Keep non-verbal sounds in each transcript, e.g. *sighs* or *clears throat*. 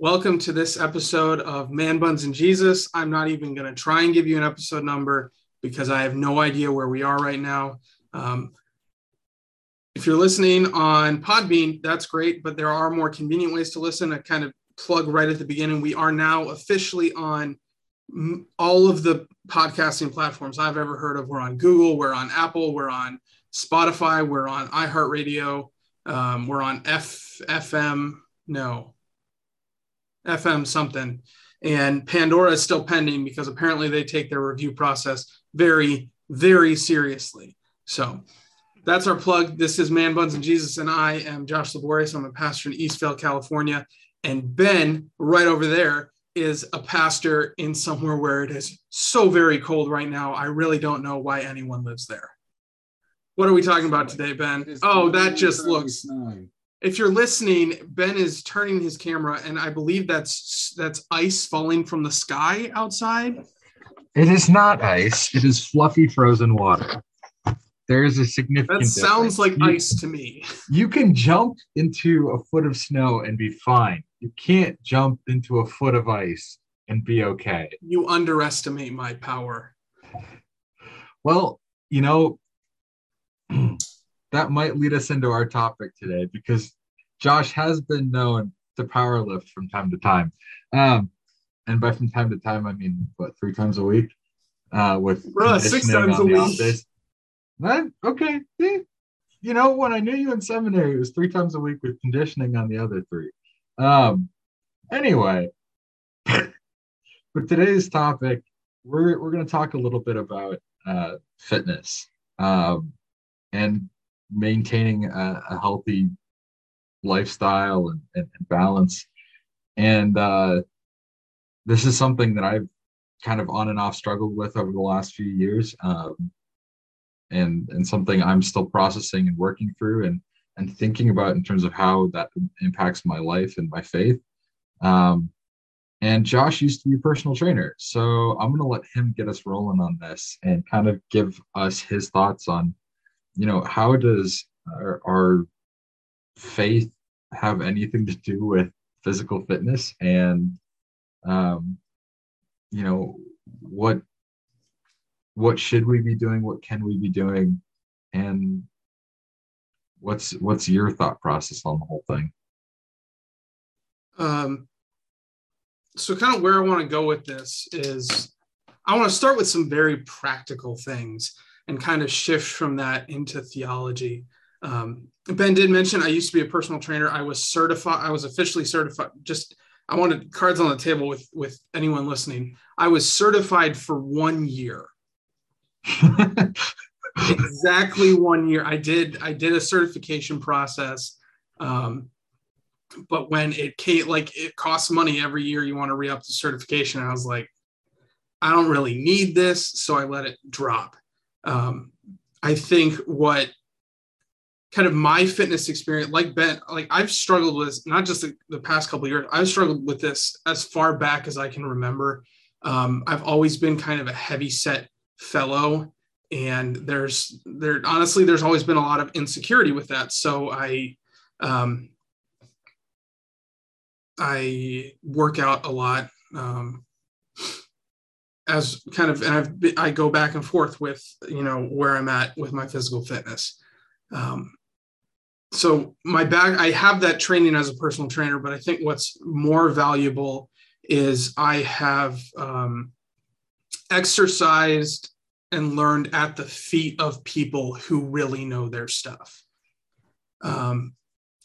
Welcome to this episode of Man Buns and Jesus. I'm not even going to try and give you an episode number because I have no idea where we are right now. Um, if you're listening on Podbean, that's great, but there are more convenient ways to listen. I kind of plug right at the beginning. We are now officially on all of the podcasting platforms I've ever heard of. We're on Google, we're on Apple, we're on Spotify, we're on iHeartRadio, um, we're on F FM. No, FM something. And Pandora is still pending because apparently they take their review process very, very seriously. So that's our plug. This is Man Buns and Jesus, and I am Josh Laborious. I'm a pastor in Eastvale, California. And Ben, right over there, is a pastor in somewhere where it is so very cold right now. I really don't know why anyone lives there. What are we talking about today, Ben? Oh, that just looks if you're listening, Ben is turning his camera, and I believe that's that's ice falling from the sky outside. It is not ice. It is fluffy frozen water. There is a significant. That sounds like you, ice to me. You can jump into a foot of snow and be fine. You can't jump into a foot of ice and be okay. You underestimate my power. Well, you know, that might lead us into our topic today because Josh has been known to power lift from time to time. Um, and by from time to time, I mean, what, three times a week? Uh, with Bruh, six times a week. That, okay. You know, when I knew you in seminary, it was three times a week with conditioning on the other three. Um, anyway, *laughs* for today's topic, we're, we're going to talk a little bit about uh, fitness um, and maintaining a, a healthy lifestyle and, and, and balance. And uh, this is something that I've kind of on and off struggled with over the last few years, um, and and something I'm still processing and working through and and thinking about in terms of how that impacts my life and my faith. Um, and Josh used to be a personal trainer, so I'm going to let him get us rolling on this and kind of give us his thoughts on you know, how does our, our faith have anything to do with physical fitness? And um, you know what what should we be doing? What can we be doing? And what's what's your thought process on the whole thing? Um so kind of where i want to go with this is i want to start with some very practical things and kind of shift from that into theology. Um, ben did mention I used to be a personal trainer. I was certified. I was officially certified. Just I wanted cards on the table with with anyone listening. I was certified for one year. *laughs* exactly one year. I did. I did a certification process. Um, but when it came, like it costs money every year, you want to re up the certification. I was like, I don't really need this, so I let it drop um, I think what kind of my fitness experience, like Ben, like I've struggled with not just the, the past couple years, I've struggled with this as far back as I can remember. Um, I've always been kind of a heavy set fellow and there's there honestly there's always been a lot of insecurity with that so i um i work out a lot um as kind of and I've I go back and forth with you know where I'm at with my physical fitness. Um, so my back I have that training as a personal trainer, but I think what's more valuable is I have um, exercised and learned at the feet of people who really know their stuff. Um,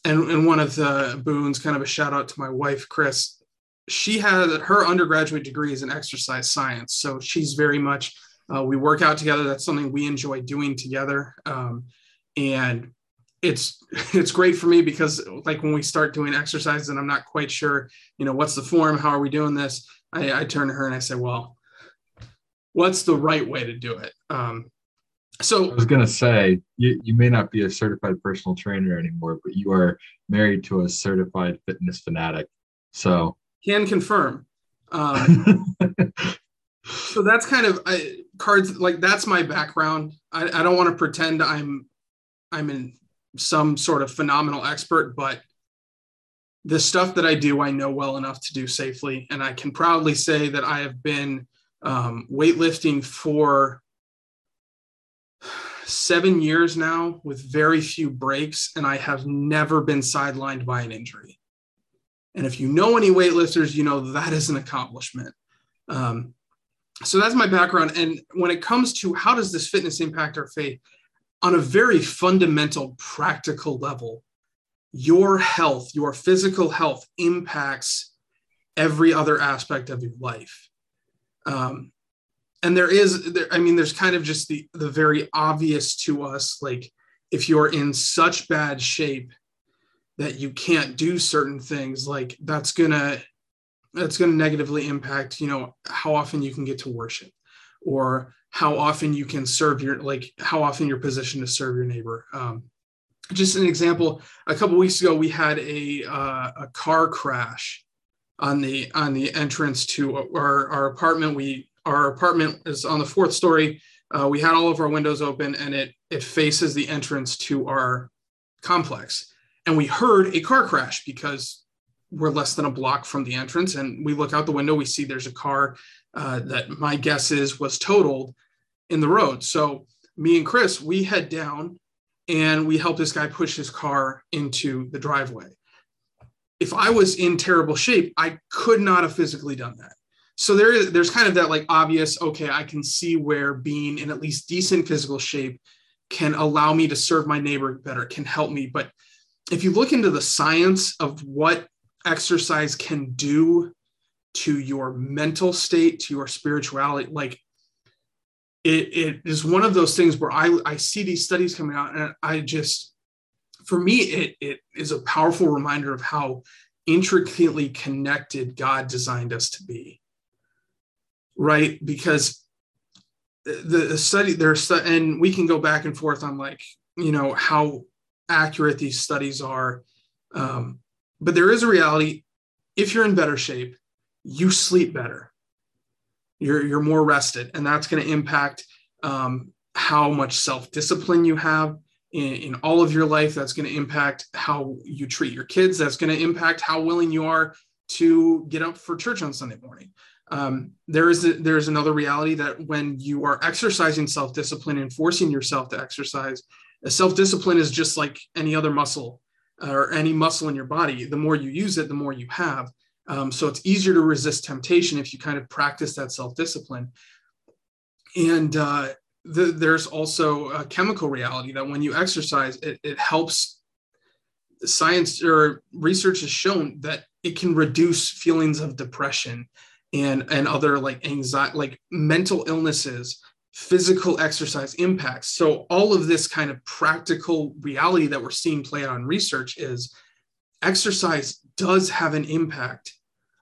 and, and one of the boons, kind of a shout out to my wife, Chris, she has her undergraduate degree is in exercise science. So she's very much, uh, we work out together. That's something we enjoy doing together. Um, and it's *laughs* it's great for me because like when we start doing exercise and I'm not quite sure, you know, what's the form? How are we doing this? I, I turn to her and I say, well, what's the right way to do it? Um, so I was gonna say you, you may not be a certified personal trainer anymore, but you are married to a certified fitness fanatic. So can confirm. Um, *laughs* so that's kind of I, cards like that's my background. I, I don't want to pretend I'm I'm in some sort of phenomenal expert, but the stuff that I do, I know well enough to do safely. And I can proudly say that I have been um, weightlifting for seven years now with very few breaks, and I have never been sidelined by an injury. And if you know any weightlifters, you know that is an accomplishment. Um, so that's my background. And when it comes to how does this fitness impact our faith on a very fundamental, practical level, your health, your physical health impacts every other aspect of your life. Um, and there is, there, I mean, there's kind of just the the very obvious to us, like if you're in such bad shape that you can't do certain things, like that's gonna that's gonna negatively impact, you know, how often you can get to worship, or how often you can serve your like how often you're positioned to serve your neighbor. Um, just an example a couple weeks ago we had a uh, a car crash on the on the entrance to our, our apartment. We our apartment is on the fourth story. Uh, we had all of our windows open and it it faces the entrance to our complex and we heard a car crash because we're less than a block from the entrance and we look out the window we see there's a car uh, that my guess is was totaled in the road so me and chris we head down and we help this guy push his car into the driveway. If I was in terrible shape, I could not have physically done that. So there is there's kind of that like obvious, okay, I can see where being in at least decent physical shape can allow me to serve my neighbor better, can help me. But if you look into the science of what exercise can do to your mental state, to your spirituality, like it, it is one of those things where I, I see these studies coming out and I just, for me, it, it is a powerful reminder of how intricately connected God designed us to be. Right? Because the, the study there's and we can go back and forth on like, you know, how accurate these studies are. Um, but there is a reality if you're in better shape, you sleep better you're you're more rested, and that's going to impact um, how much self discipline you have in, in all of your life. That's going to impact how you treat your kids. That's going to impact how willing you are to get up for church on Sunday morning. Um, there is a, there is another reality that when you are exercising self discipline and forcing yourself to exercise, self discipline is just like any other muscle or any muscle in your body. The more you use it, the more you have. Um, so it's easier to resist temptation if you kind of practice that self discipline. And uh, the, there's also a chemical reality that when you exercise, it, it helps. Science or research has shown that it can reduce feelings of depression and and other like anxiety, like mental illnesses physical exercise impacts. So all of this kind of practical reality that we're seeing play out in research is exercise does have an impact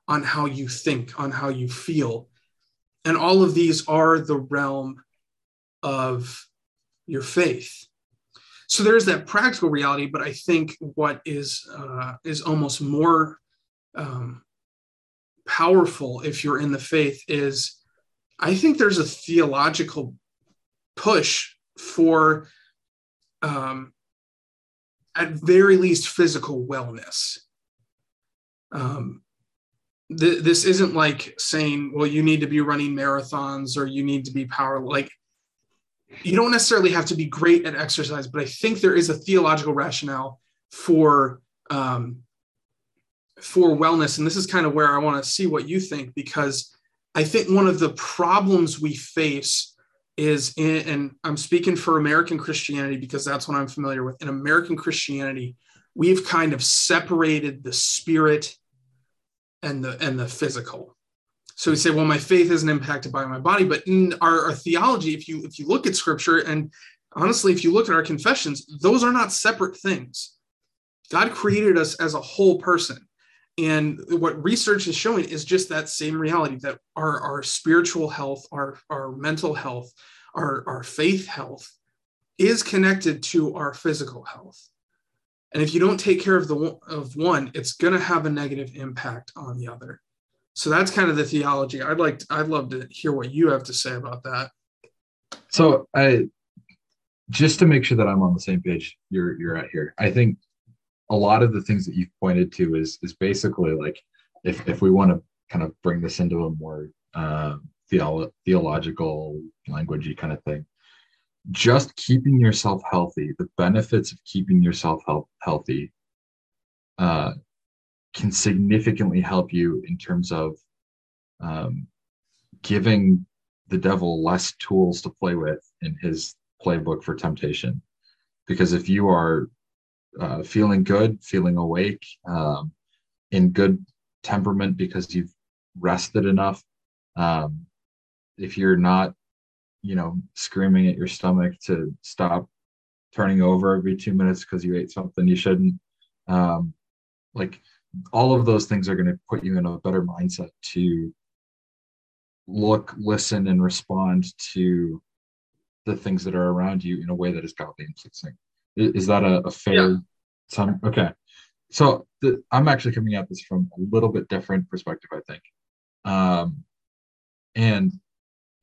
on how you think, on how you feel. And all of these are the realm of your faith. So there's that practical reality, but I think what is uh, is almost more um, powerful if you're in the faith is I think there's a theological push for, um, at very least, physical wellness. Um, th- this isn't like saying, well, you need to be running marathons or you need to be power. Like, you don't necessarily have to be great at exercise, but I think there is a theological rationale for um, for wellness, and this is kind of where I want to see what you think because I think one of the problems we face is in, and I'm speaking for American Christianity because that's what I'm familiar with. In American Christianity, we've kind of separated the spirit and the and the physical. So we say well my faith isn't impacted by my body but in our, our theology if you if you look at scripture and honestly if you look at our confessions those are not separate things. God created us as a whole person and what research is showing is just that same reality that our, our spiritual health our, our mental health our, our faith health is connected to our physical health and if you don't take care of the of one, it's going to have a negative impact on the other. So that's kind of the theology. I'd like to, I'd love to hear what you have to say about that. So I just to make sure that I'm on the same page you're you're at here. I think a lot of the things that you've pointed to is is basically like if if we want to kind of bring this into a more uh, theolo- theological languagey kind of thing just keeping yourself healthy the benefits of keeping yourself health, healthy uh, can significantly help you in terms of um, giving the devil less tools to play with in his playbook for temptation. Because if you are uh, feeling good, feeling awake, um, in good temperament because you've rested enough. Um, if you're not, you know, screaming at your stomach to stop turning over every two minutes because you ate something you shouldn't, um, like all of those things are going to put you in a better mindset to look, listen, and respond to the things that are around you in a way that is godly and pleasing. Is that a, a fair yeah. sum? Okay. So the, I'm actually coming at this from a little bit different perspective, I think. Um, and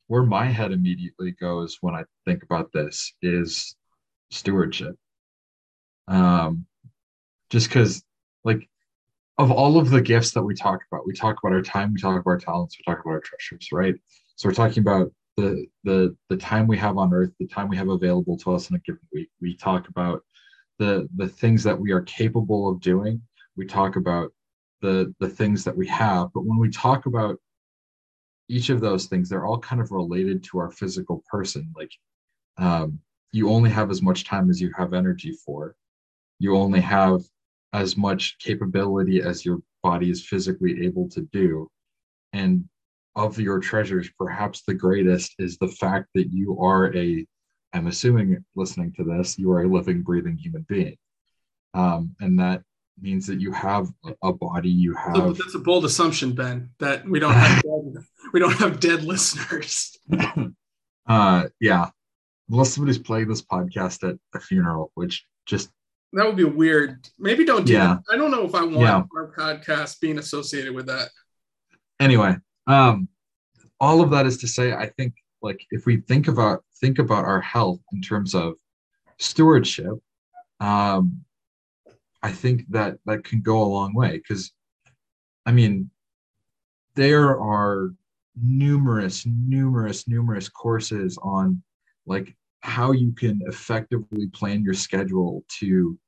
where my head immediately goes when I think about this is stewardship. Um, just because, like, of all of the gifts that we talk about, we talk about our time, we talk about our talents, we talk about our treasures, right? So we're talking about the the the time we have on earth the time we have available to us in a given week. We talk about the the things that we are capable of doing. We talk about the the things that we have. But when we talk about each of those things they're all kind of related to our physical person. Like um, you only have as much time as you have energy for. You only have as much capability as your body is physically able to do. And of your treasures, perhaps the greatest is the fact that you are a, I'm assuming listening to this, you are a living, breathing human being. Um, and that means that you have a body, you have. So that's a bold assumption, Ben, that we don't have *laughs* dead, we don't have dead listeners. *laughs* uh, yeah, unless somebody's playing this podcast at a funeral, which just that would be weird. Maybe don't do yeah. that. I don't know if I want yeah. our podcast being associated with that. Anyway, um, all of that is to say, I think like if we think about think about our health in terms of stewardship, um, I think that that can go a long way because, I mean, there are numerous, numerous, numerous courses on like how you can effectively plan your schedule to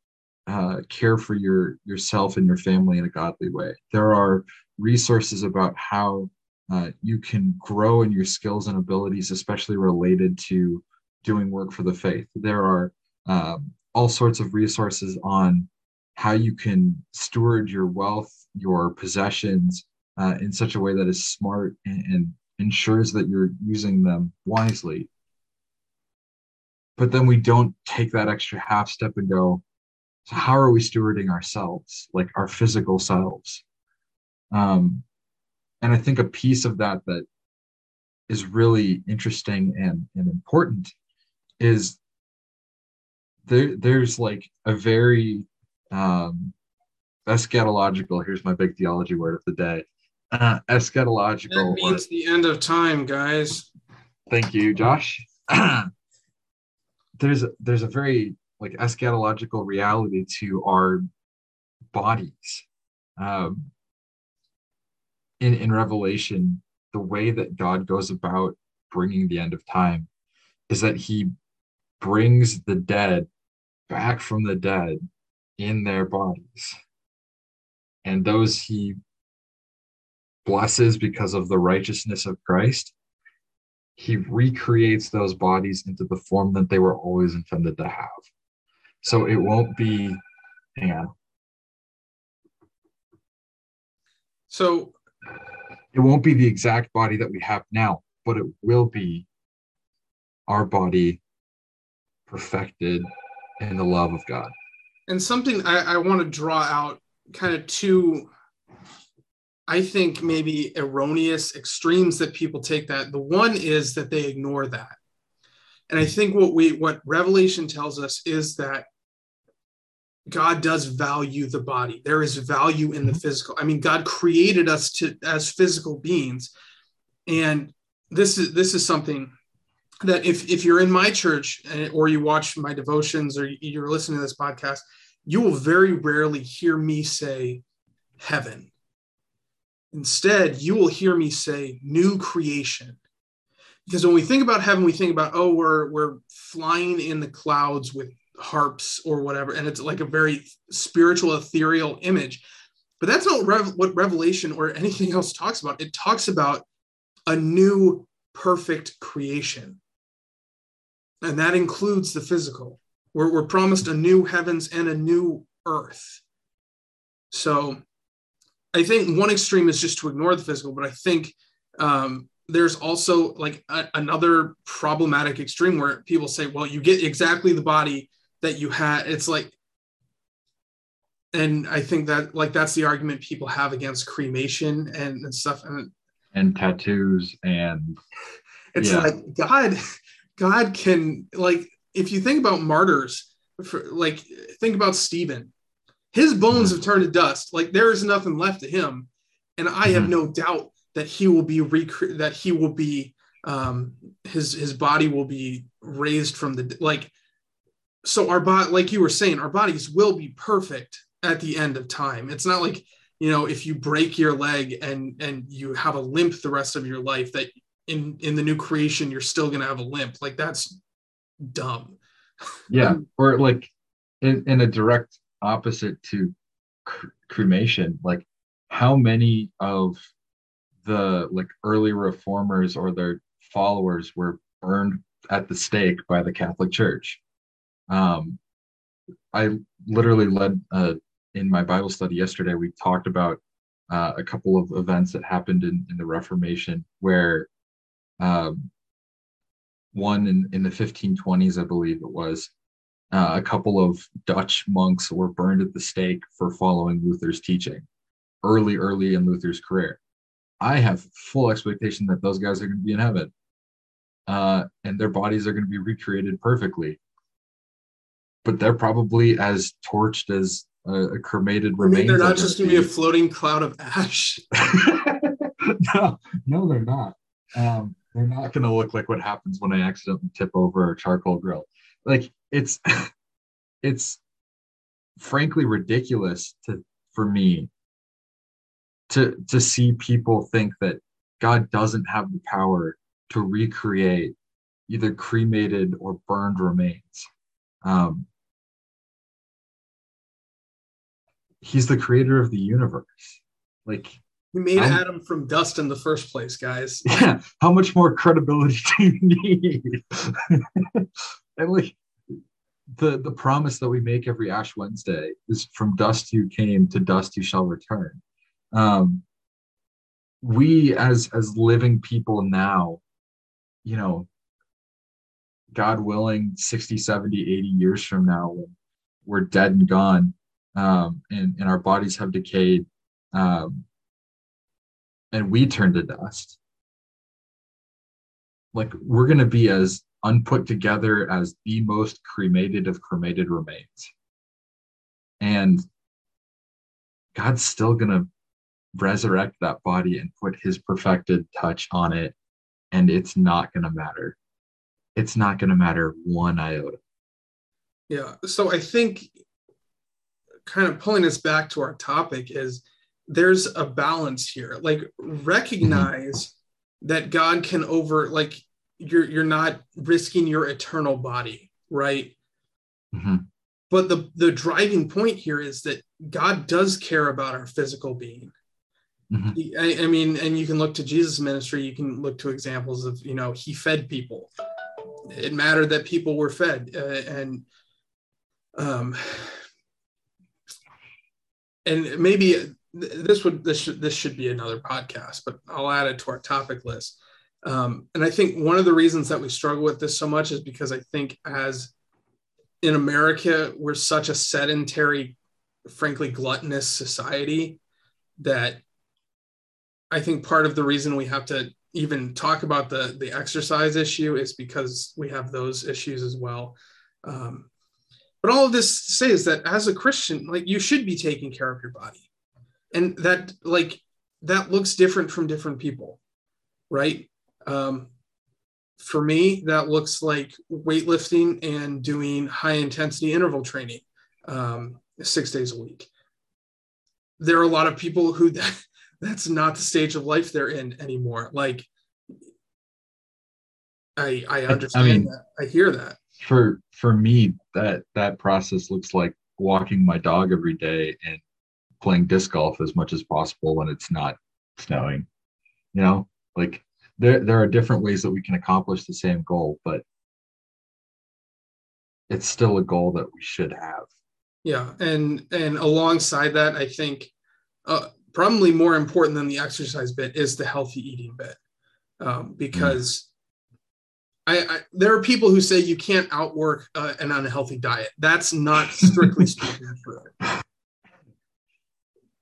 uh, care for your yourself and your family in a godly way. There are resources about how uh, you can grow in your skills and abilities, especially related to doing work for the faith. There are um, all sorts of resources on how you can steward your wealth, your possessions uh, in such a way that is smart and, and ensures that you're using them wisely. But then we don't take that extra half step and go, so how are we stewarding ourselves, like our physical selves? Um, and i think a piece of that that is really interesting and, and important is there there's like a very um eschatological here's my big theology word of the day uh, eschatological that means or, the end of time guys. Thank you josh. *clears throat* There's there's a very like eschatological reality to our bodies. Um in, in Revelation, the way that God goes about bringing the end of time is that he brings the dead back from the dead in their bodies. And those he blesses because of the righteousness of Christ, he recreates those bodies into the form that they were always intended to have. So it won't be, hang on. So it won't be the exact body that we have now, but it will be our body perfected in the love of God. And something I, I want to draw out kind of two, I think maybe erroneous extremes that people take that. The one is that they ignore that. And I think what we what Revelation tells us is that God does value the body. There is value in the mm-hmm. physical. I mean, God created us to as physical beings. And this is this is something that if if you're in my church or you watch my devotions or you're listening to this podcast, you will very rarely hear me say heaven. Instead, you will hear me say new creation. Because when we think about heaven, we think about, oh, we're, we're flying in the clouds with harps or whatever. And it's like a very spiritual, ethereal image. But that's not what Revelation or anything else talks about. It talks about a new perfect creation. And that includes the physical. We're, we're promised a new heavens and a new earth. So I think one extreme is just to ignore the physical, but I think um, there's also like a, another problematic extreme where people say, well, you get exactly the body that you had. It's like, and I think that like that's the argument people have against cremation and, and stuff. And and tattoos and it's yeah. like God, God can like if you think about martyrs, for, like think about Stephen, his bones mm-hmm. have turned to dust. Like there is nothing left to him, and I mm-hmm. have no doubt that he will be rec- that he will be um, his his body will be raised from the like. So our body, like you were saying, our bodies will be perfect at the end of time. It's not like you know if you break your leg and and you have a limp the rest of your life that in in the new creation you're still going to have a limp. Like that's dumb. Yeah. *laughs* Or like in, in a direct opposite to cr- cremation like how many of the like early reformers or their followers were burned at the stake by the catholic church um i literally led uh, in my bible study yesterday we talked about uh, a couple of events that happened in, in the reformation where um, one in, in the 1520s, I believe it was. Uh, a couple of Dutch monks were burned at the stake for following Luther's teaching early, early in Luther's career. I have full expectation that those guys are going to be in heaven uh, and their bodies are going to be recreated perfectly. But they're probably as torched as a, a cremated I mean, remains. They're not just going to be a floating cloud of ash. *laughs* no, no, they're not. Um, they're not going to look like what happens when I accidentally tip over a charcoal grill. Like it's, *laughs* it's frankly ridiculous to for me to to see people think that God doesn't have the power to recreate either cremated or burned remains. Um, he's the creator of the universe. Like we made I'm, Adam from dust in the first place, guys. *laughs* Yeah. How much more credibility *laughs* do you need? *laughs* and like the the promise that we make every Ash Wednesday is from dust you came to dust you shall return. Um, we as as living people now, you know, God willing, 60, 70, 80 years from now, when we're dead and gone, um, and, and our bodies have decayed, um, and we turn to dust. Like we're going to be as unput together as the most cremated of cremated remains. And god's still going to resurrect that body and put his perfected touch on it and it's not going to matter. It's not going to matter one iota. Yeah so i think kind of pulling us back to our topic is there's a balance here. Like recognize mm-hmm. that God can over like you're you're not risking your eternal body, right? Mm-hmm. But the the driving point here is that God does care about our physical being. Mm-hmm. I, I, mean, and you can look to Jesus' ministry. You can look to examples of you know he fed people. It mattered that people were fed, uh, and um, and maybe this would this should this should be another podcast, but I'll add it to our topic list. Um, and I think one of the reasons that we struggle with this so much is because I think as in America we're such a sedentary, frankly gluttonous society that I think part of the reason we have to even talk about the the exercise issue is because we have those issues as well. Um, but all of this to say is that as a Christian, like you should be taking care of your body and that like that looks different from different people right um, for me that looks like weightlifting and doing high intensity interval training um, six days a week. There are a lot of people who that, *laughs* that's not the stage of life they're in anymore. Like I I understand I mean, that. I hear that. For for me, that that process looks like walking my dog every day and playing disc golf as much as possible when it's not snowing. You know, like there there are different ways that we can accomplish the same goal, but it's still a goal that we should have. Yeah, and and alongside that, I think uh, probably more important than the exercise bit is the healthy eating bit, um, because I, I, there are people who say you can't outwork uh, an unhealthy diet. That's not strictly *laughs* speaking true.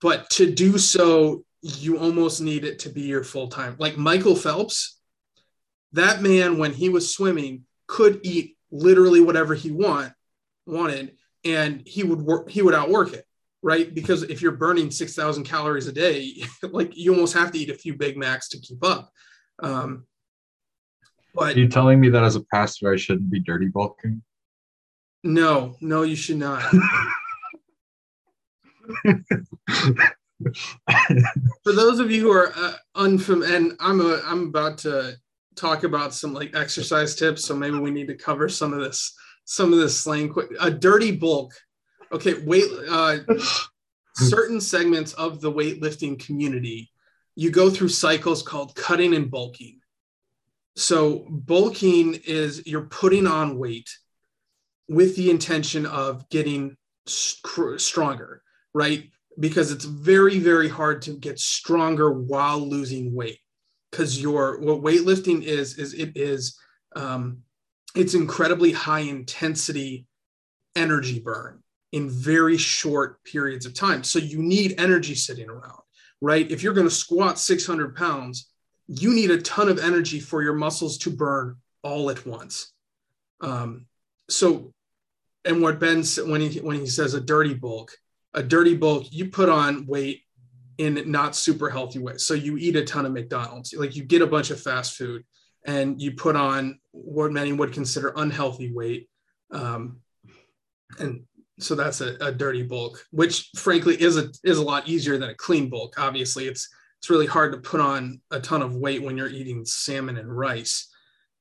But to do so, you almost need it to be your full time. Like Michael Phelps, that man, when he was swimming, could eat literally whatever he want wanted, and he would work. He would outwork it, right? Because if you're burning six thousand calories a day, *laughs* like you almost have to eat a few Big Macs to keep up. Um, but Are you telling me that as a pastor, I shouldn't be dirty bulking? No, no, you should not. *laughs* For those of you who are uh, unfamiliar, and I'm a, I'm about to talk about some like exercise tips, so maybe we need to cover some of this, some of this slang. Quick, a dirty bulk. Okay, weight. Uh, certain segments of the weightlifting community, you go through cycles called cutting and bulking. So bulking is you're putting on weight with the intention of getting stronger, right? Because it's very, very hard to get stronger while losing weight. Because your what weightlifting is is it is um, it's incredibly high intensity energy burn in very short periods of time. So you need energy sitting around, right? If you're going to squat 600 pounds, you need a ton of energy for your muscles to burn all at once. Um, so, and what Ben said when he when he says a dirty bulk, a dirty bulk, you put on weight in not super healthy ways. So you eat a ton of McDonald's, like you get a bunch of fast food, and you put on what many would consider unhealthy weight, um, and so that's a, a dirty bulk, which frankly is a is a lot easier than a clean bulk. Obviously, it's it's really hard to put on a ton of weight when you're eating salmon and rice.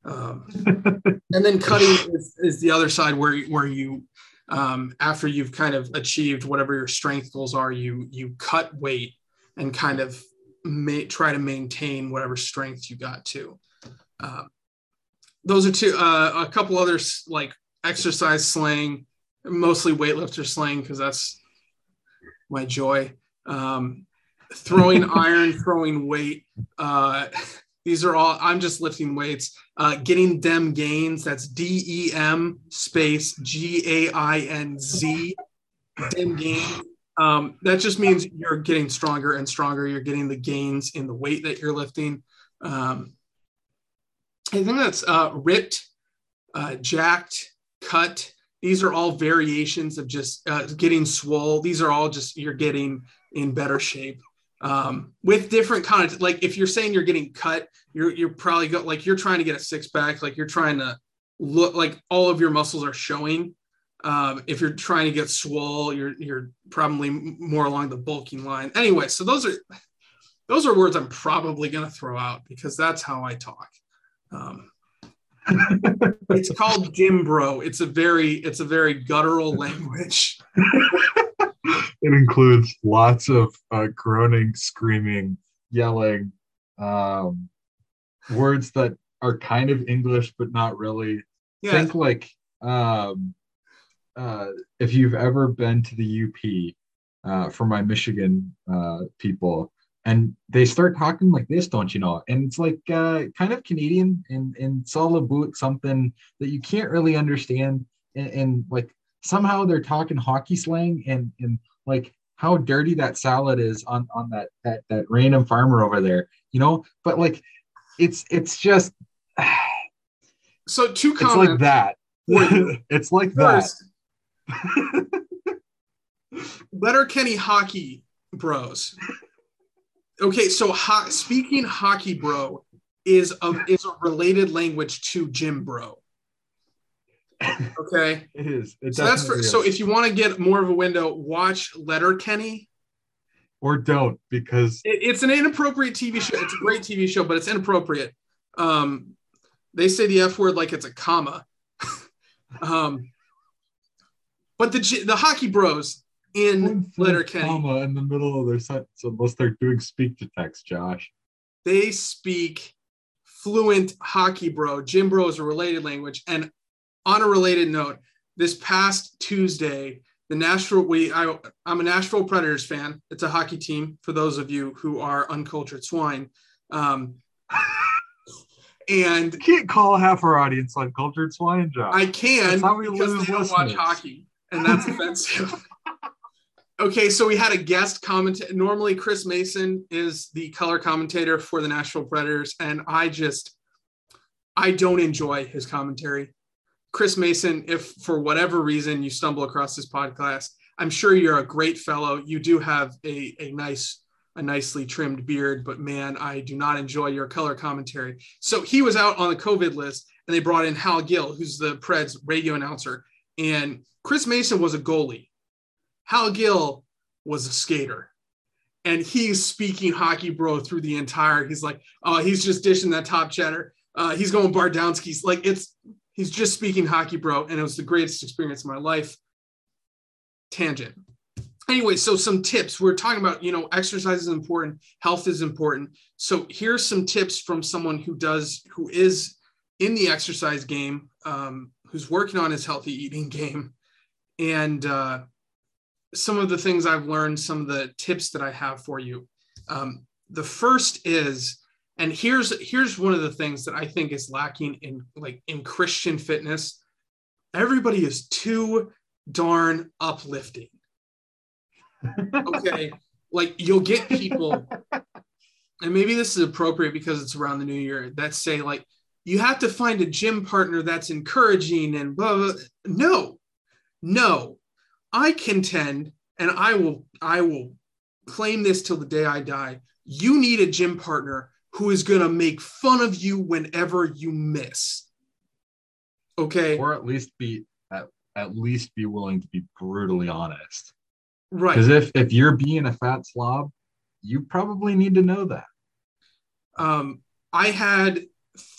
Um, *laughs* and then cutting is, is, the other side where where you um, after you've kind of achieved whatever your strength goals are, you you cut weight and kind of may, try to maintain whatever strength you got to. Um, those are two. Uh, a couple others like exercise slang, mostly weightlifter slang because that's my joy. Um, throwing iron, throwing weight. Uh, these are all, I'm just lifting weights. Uh, getting dem gains, that's D E M space G A I N Z, dem gains. Um, that just means you're getting stronger and stronger. You're getting the gains in the weight that you're lifting. Um, I think that's uh, ripped, uh, jacked, cut. These are all variations of just uh, getting swole. These are all just you're getting in better shape um, with different content. Like if you're saying you're getting cut, you're you're probably go like you're trying to get a six pack, like you're trying to look like all of your muscles are showing. Um, if you're trying to get swole, you're you're probably more along the bulking line. Anyway, so those are those are words I'm probably going to throw out because that's how I talk. Um, *laughs* it's called gym bro. It's a very it's a very guttural language. *laughs* it includes lots of uh, groaning, screaming, yelling, um, words that are kind of English but not really. Yeah. Think like um, uh, if you've ever been to the UP uh, for my Michigan uh, people, and they start talking like this, don't you know? And it's like uh, kind of Canadian and and solid boot, something that you can't really understand, and, and like somehow they're talking hockey slang and and like how dirty that salad is on on that that that random farmer over there you know? But like it's it's just *sighs* so two comments it's like that. *laughs* It's like First, that. *laughs* Letterkenny hockey bros. Okay so ho- speaking hockey bro is a is a related language to gym bro Okay. *laughs* It is. It So that's for, definitely so if you want to get more of a window, watch Letterkenny. or don't because It, it's an inappropriate TV show. It's a great TV show, but it's inappropriate. Um, they say the F word like it's a comma. *laughs* um, but the the hockey bros in a Letterkenny, comma in the middle of their sentence unless they're doing speak to text, Josh. they speak fluent hockey bro. Gym bro is a related language. And on a related note, this past Tuesday, the Nashville we I, I'm a Nashville Predators fan. It's a hockey team for those of you who are uncultured swine. Um, and You can't call half our audience uncultured swine, Josh. I can That's how we because lose they don't watch hockey, and that's offensive. *laughs* okay, so we had a guest commentator. Normally, Chris Mason is the color commentator for the Nashville Predators, and I just I don't enjoy his commentary. Chris Mason, if for whatever reason you stumble across this podcast, I'm sure you're a great fellow. You do have a, a nice a nicely trimmed beard, but man, I do not enjoy your color commentary. So he was out on the COVID list, and they brought in Hal Gill, who's the Preds radio announcer, and Chris Mason was a goalie. Hal Gill was a skater. And he's speaking hockey bro through the entire. He's like, oh, he's just dishing that top cheddar. Uh, he's going Bardownski's. Like it's he's just speaking hockey bro, and it was the greatest experience of my life. Tangent anyway, so some tips. We're talking about, you know, exercise is important, health is important. So here's some tips from someone who does, who is in the exercise game, um, who's working on his healthy eating game, and uh, some of the things I've learned, some of the tips that I have for you. Um, the first is, and here's here's one of the things that I think is lacking in like in Christian fitness. Everybody is too darn uplifting okay *laughs* like you'll get people and maybe this is appropriate because it's around the new year that say like you have to find a gym partner that's encouraging and blah, blah. no no i contend and i will i will claim this till the day i die you need a gym partner who is going to make fun of you whenever you miss okay or at least be at, at least be willing to be brutally honest. right Because if if you're being a fat slob, you probably need to know that. um, I had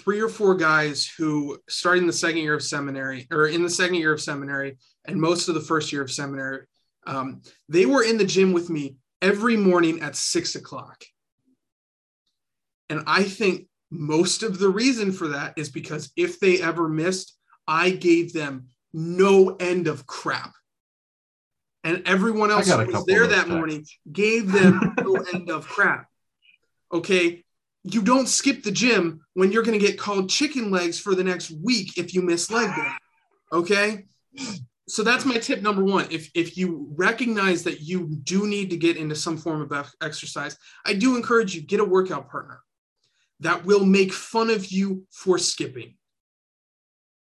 three or four guys who started in the second year of seminary or in the second year of seminary and most of the first year of seminary. Um, they were in the gym with me every morning at six o'clock. And I think most of the reason for that is because if they ever missed, I gave them no end of crap. And everyone else who was there that morning gave them *laughs* no end of crap. Okay. You don't skip the gym when you're going to get called chicken legs for the next week if you miss leg day. Okay. So that's my tip number one. If, if you recognize that you do need to get into some form of exercise, I do encourage you get a workout partner that will make fun of you for skipping.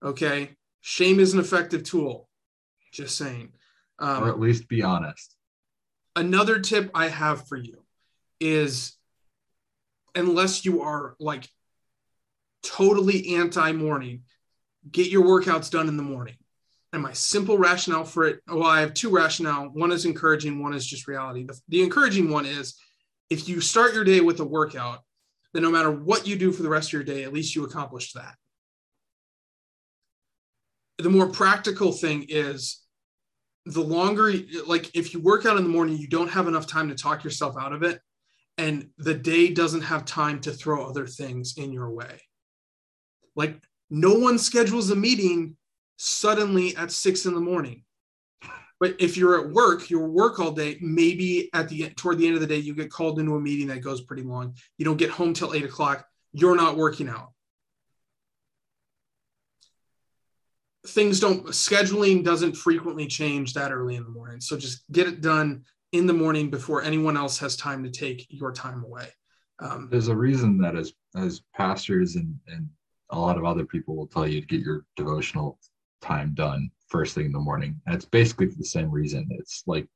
Okay. Shame is an effective tool. Just saying. Um, or at least be honest. another tip I have for you is unless you are like totally anti morning, get your workouts done in the morning. And my simple rationale for it, well, I have two rationale. One is encouraging, one is just reality. The, the encouraging one is if you start your day with a workout, then no matter what you do for the rest of your day, at least you accomplished that. The more practical thing is the longer like if you work out in the morning you don't have enough time to talk yourself out of it and the day doesn't have time to throw other things in your way like no one schedules a meeting suddenly at six in the morning but if you're at work you work all day maybe at the toward the end of the day you get called into a meeting that goes pretty long. You don't get home till eight o'clock. You're not working out. Things don't scheduling doesn't frequently change that early in the morning. So just get it done in the morning before anyone else has time to take your time away. Um, There's a reason that as as pastors and and a lot of other people will tell you to get your devotional time done first thing in the morning. It's basically for the same reason. It's like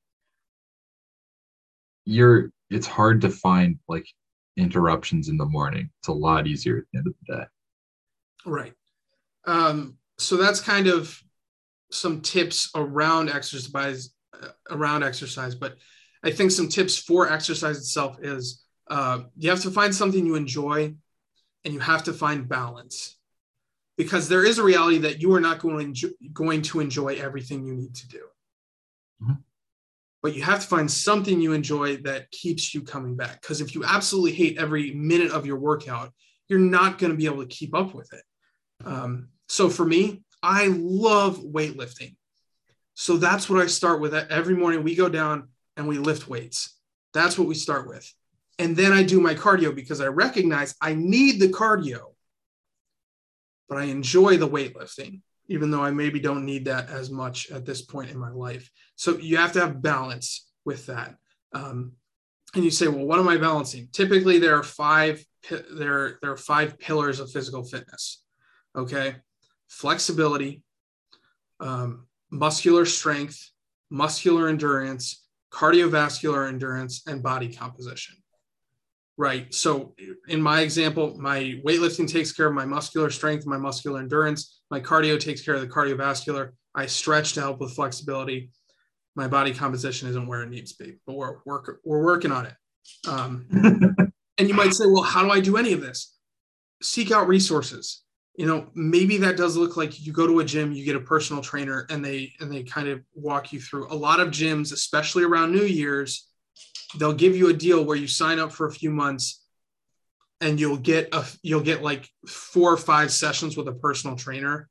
you're it's hard to find like interruptions in the morning. It's a lot easier at the end of the day. right um, so that's kind of some tips around exercise uh, around exercise but i think some tips for exercise itself is uh, you have to find something you enjoy and you have to find balance because there is a reality that you are not going to enjoy, going to enjoy everything you need to do mm-hmm. but you have to find something you enjoy that keeps you coming back because if you absolutely hate every minute of your workout you're not going to be able to keep up with it um, so for me I love weightlifting. So that's what I start with. Every morning we go down and we lift weights. That's what we start with. And then I do my cardio because I recognize I need the cardio, but I enjoy the weightlifting, even though I maybe don't need that as much at this point in my life. So you have to have balance with that. Um, and you say, well, what am I balancing? Typically, there are five there there are five pillars of physical fitness. Okay, flexibility, um, muscular strength, muscular endurance, cardiovascular endurance, and body composition. Right. So, in my example, my weightlifting takes care of my muscular strength, my muscular endurance. My cardio takes care of the cardiovascular. I stretch to help with flexibility. My body composition isn't where it needs to be, but we're, we're, we're working on it. Um, *laughs* and you might say, well, how do I do any of this? Seek out resources you know maybe that does look like you go to a gym you get a personal trainer and they and they kind of walk you through a lot of gyms especially around new year's they'll give you a deal where you sign up for a few months and you'll get a you'll get like four or five sessions with a personal trainer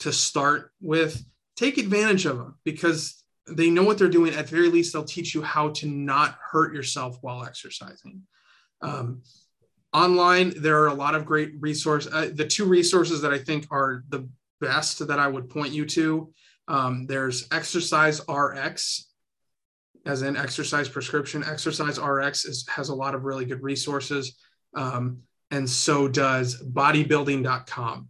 to start with. Take advantage of them because they know what they're doing. At the very least they'll teach you how to not hurt yourself while exercising. Um, online there are a lot of great resources uh, the two resources that i think are the best that i would point you to um, there's exercise rx as an exercise prescription. Exercise rx is, has a lot of really good resources um, and so does bodybuilding.com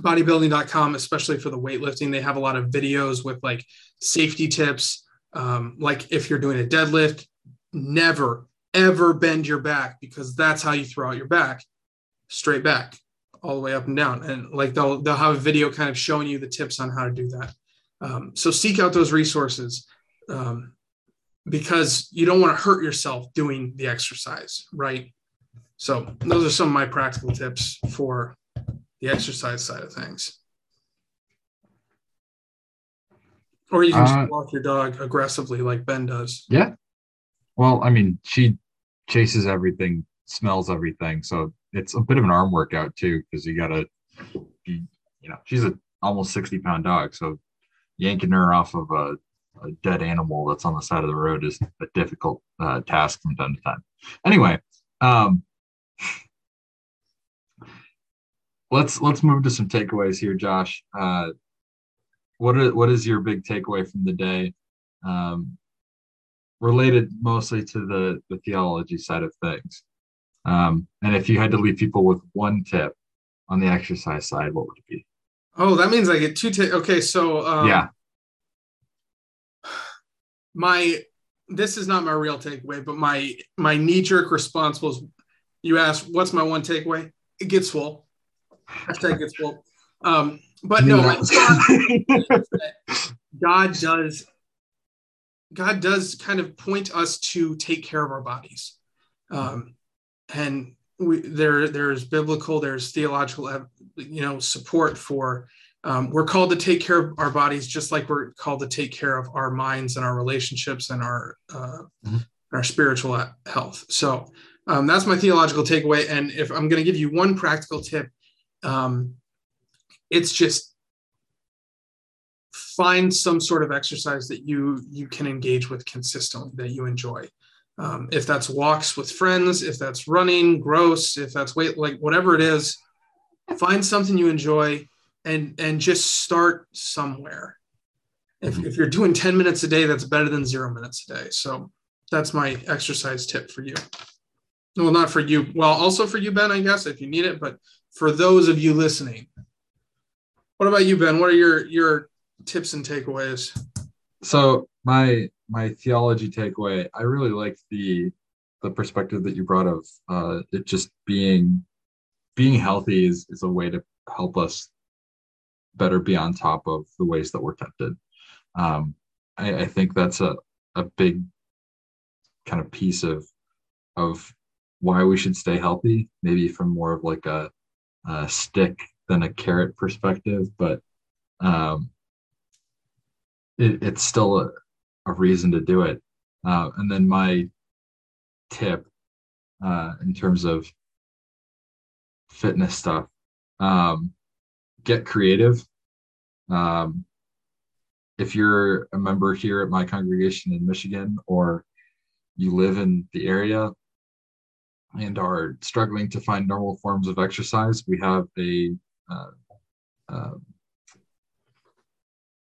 bodybuilding.com especially for the weightlifting they have a lot of videos with like safety tips um, like if you're doing a deadlift never ever bend your back because that's how you throw out your back straight back all the way up and down. And like they'll they'll have a video kind of showing you the tips on how to do that. Um, so seek out those resources. Um, because you don't want to hurt yourself doing the exercise right so those are some of my practical tips for the exercise side of things or you can uh, just walk your dog aggressively like ben does yeah well i mean she chases everything, smells everything. So it's a bit of an arm workout too, because you gotta be, you know, she's a almost 60 pound dog. So yanking her off of a, a dead animal that's on the side of the road is a difficult uh, task from time to time. Anyway, um, let's let's move to some takeaways here, Josh. Uh, what are, what is your big takeaway from the day? Um, related mostly to the, the theology side of things. Um, and if you had to leave people with one tip on the exercise side, what would it be? Oh, that means I get two tips. Okay, so um, yeah, my this is not my real takeaway, but my my knee jerk response was, you asked, "What's my one takeaway?" It gets full. Hashtag gets full. Um, but no, God, God does God does kind of point us to take care of our bodies. Um, and we, there, there's biblical, there's theological, you know, support for. Um, we're called to take care of our bodies, just like we're called to take care of our minds and our relationships and our uh, mm-hmm. our spiritual health. So um, that's my theological takeaway. And if I'm going to give you one practical tip, um, it's just find some sort of exercise that you you can engage with consistently that you enjoy um, if that's walks with friends if that's running gross if that's weight like whatever it is find something you enjoy and and just start somewhere. If, if you're doing 10 minutes a day that's better than zero minutes a day. So that's my exercise tip for you. Well not for you well also for you ben i guess if you need it but for those of you listening. What about you ben? What are your your tips and takeaways? So my my theology takeaway, I really like the the perspective that you brought of uh, it just being being healthy is is a way to help us better be on top of the ways that we're tempted. Um, I, I think that's a, a big kind of piece of of why we should stay healthy, maybe from more of like a, a stick than a carrot perspective, but um, it, it's still a, a, reason to do it. Uh, and then my tip uh, in terms of fitness stuff, um, get creative. Um, if you're a member here at my congregation in Michigan or you live in the area and are struggling to find normal forms of exercise, we have a uh, uh,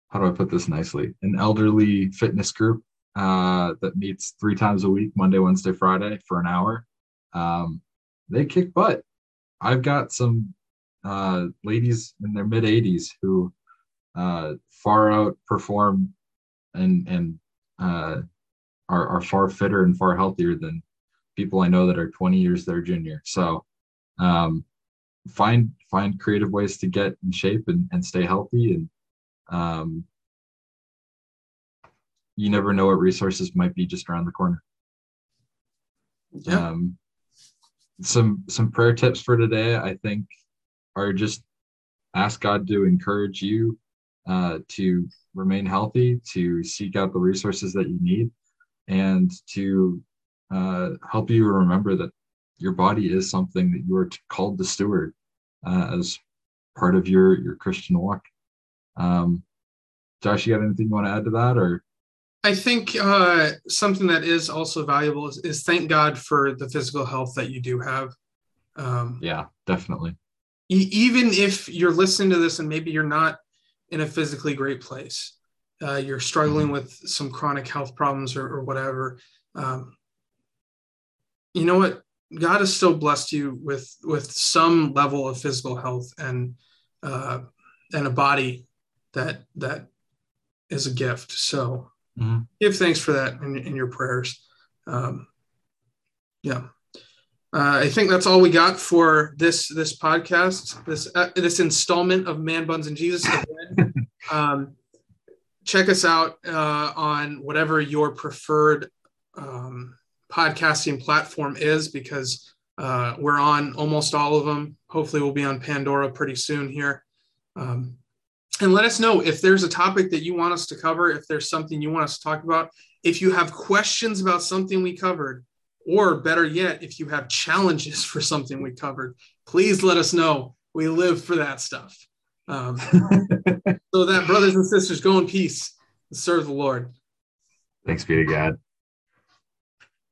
how do I put this nicely? An elderly fitness group uh, that meets three times a week, Monday, Wednesday, Friday, for an hour. Um, they kick butt. I've got some uh, ladies in their mid 80s who uh, far outperform and and uh, are are far fitter and far healthier than people I know that are 20 years their junior. So um, find find creative ways to get in shape and, and stay healthy and um, you never know what resources might be just around the corner. Yeah. Um, some some prayer tips for today, I think, are just ask God to encourage you uh, to remain healthy, to seek out the resources that you need, and to uh, help you remember that your body is something that you are called to steward uh, as part of your your Christian walk. Um, Josh, you got anything you want to add to that, or? I think uh, something that is also valuable is, is, thank God for the physical health that you do have. Um, yeah, definitely. Even if you're listening to this and maybe you're not in a physically great place, uh, you're struggling mm-hmm. with some chronic health problems or, or whatever. Um, you know what? God has still blessed you with with some level of physical health and uh, and a body that that is a gift. So mm-hmm. give thanks for that in, in your prayers. Um, yeah. Uh, I think that's all we got for this this podcast, this uh, this installment of Man Buns and Jesus. *laughs* um, check us out uh, on whatever your preferred um, podcasting platform is, because uh, we're on almost all of them. Hopefully, we'll be on Pandora pretty soon here. Um, and let us know if there's a topic that you want us to cover, if there's something you want us to talk about, if you have questions about something we covered, or better yet, if you have challenges for something we covered, please let us know. We live for that stuff. Um, *laughs* so that brothers and sisters, go in peace and serve the Lord. Thanks be to God.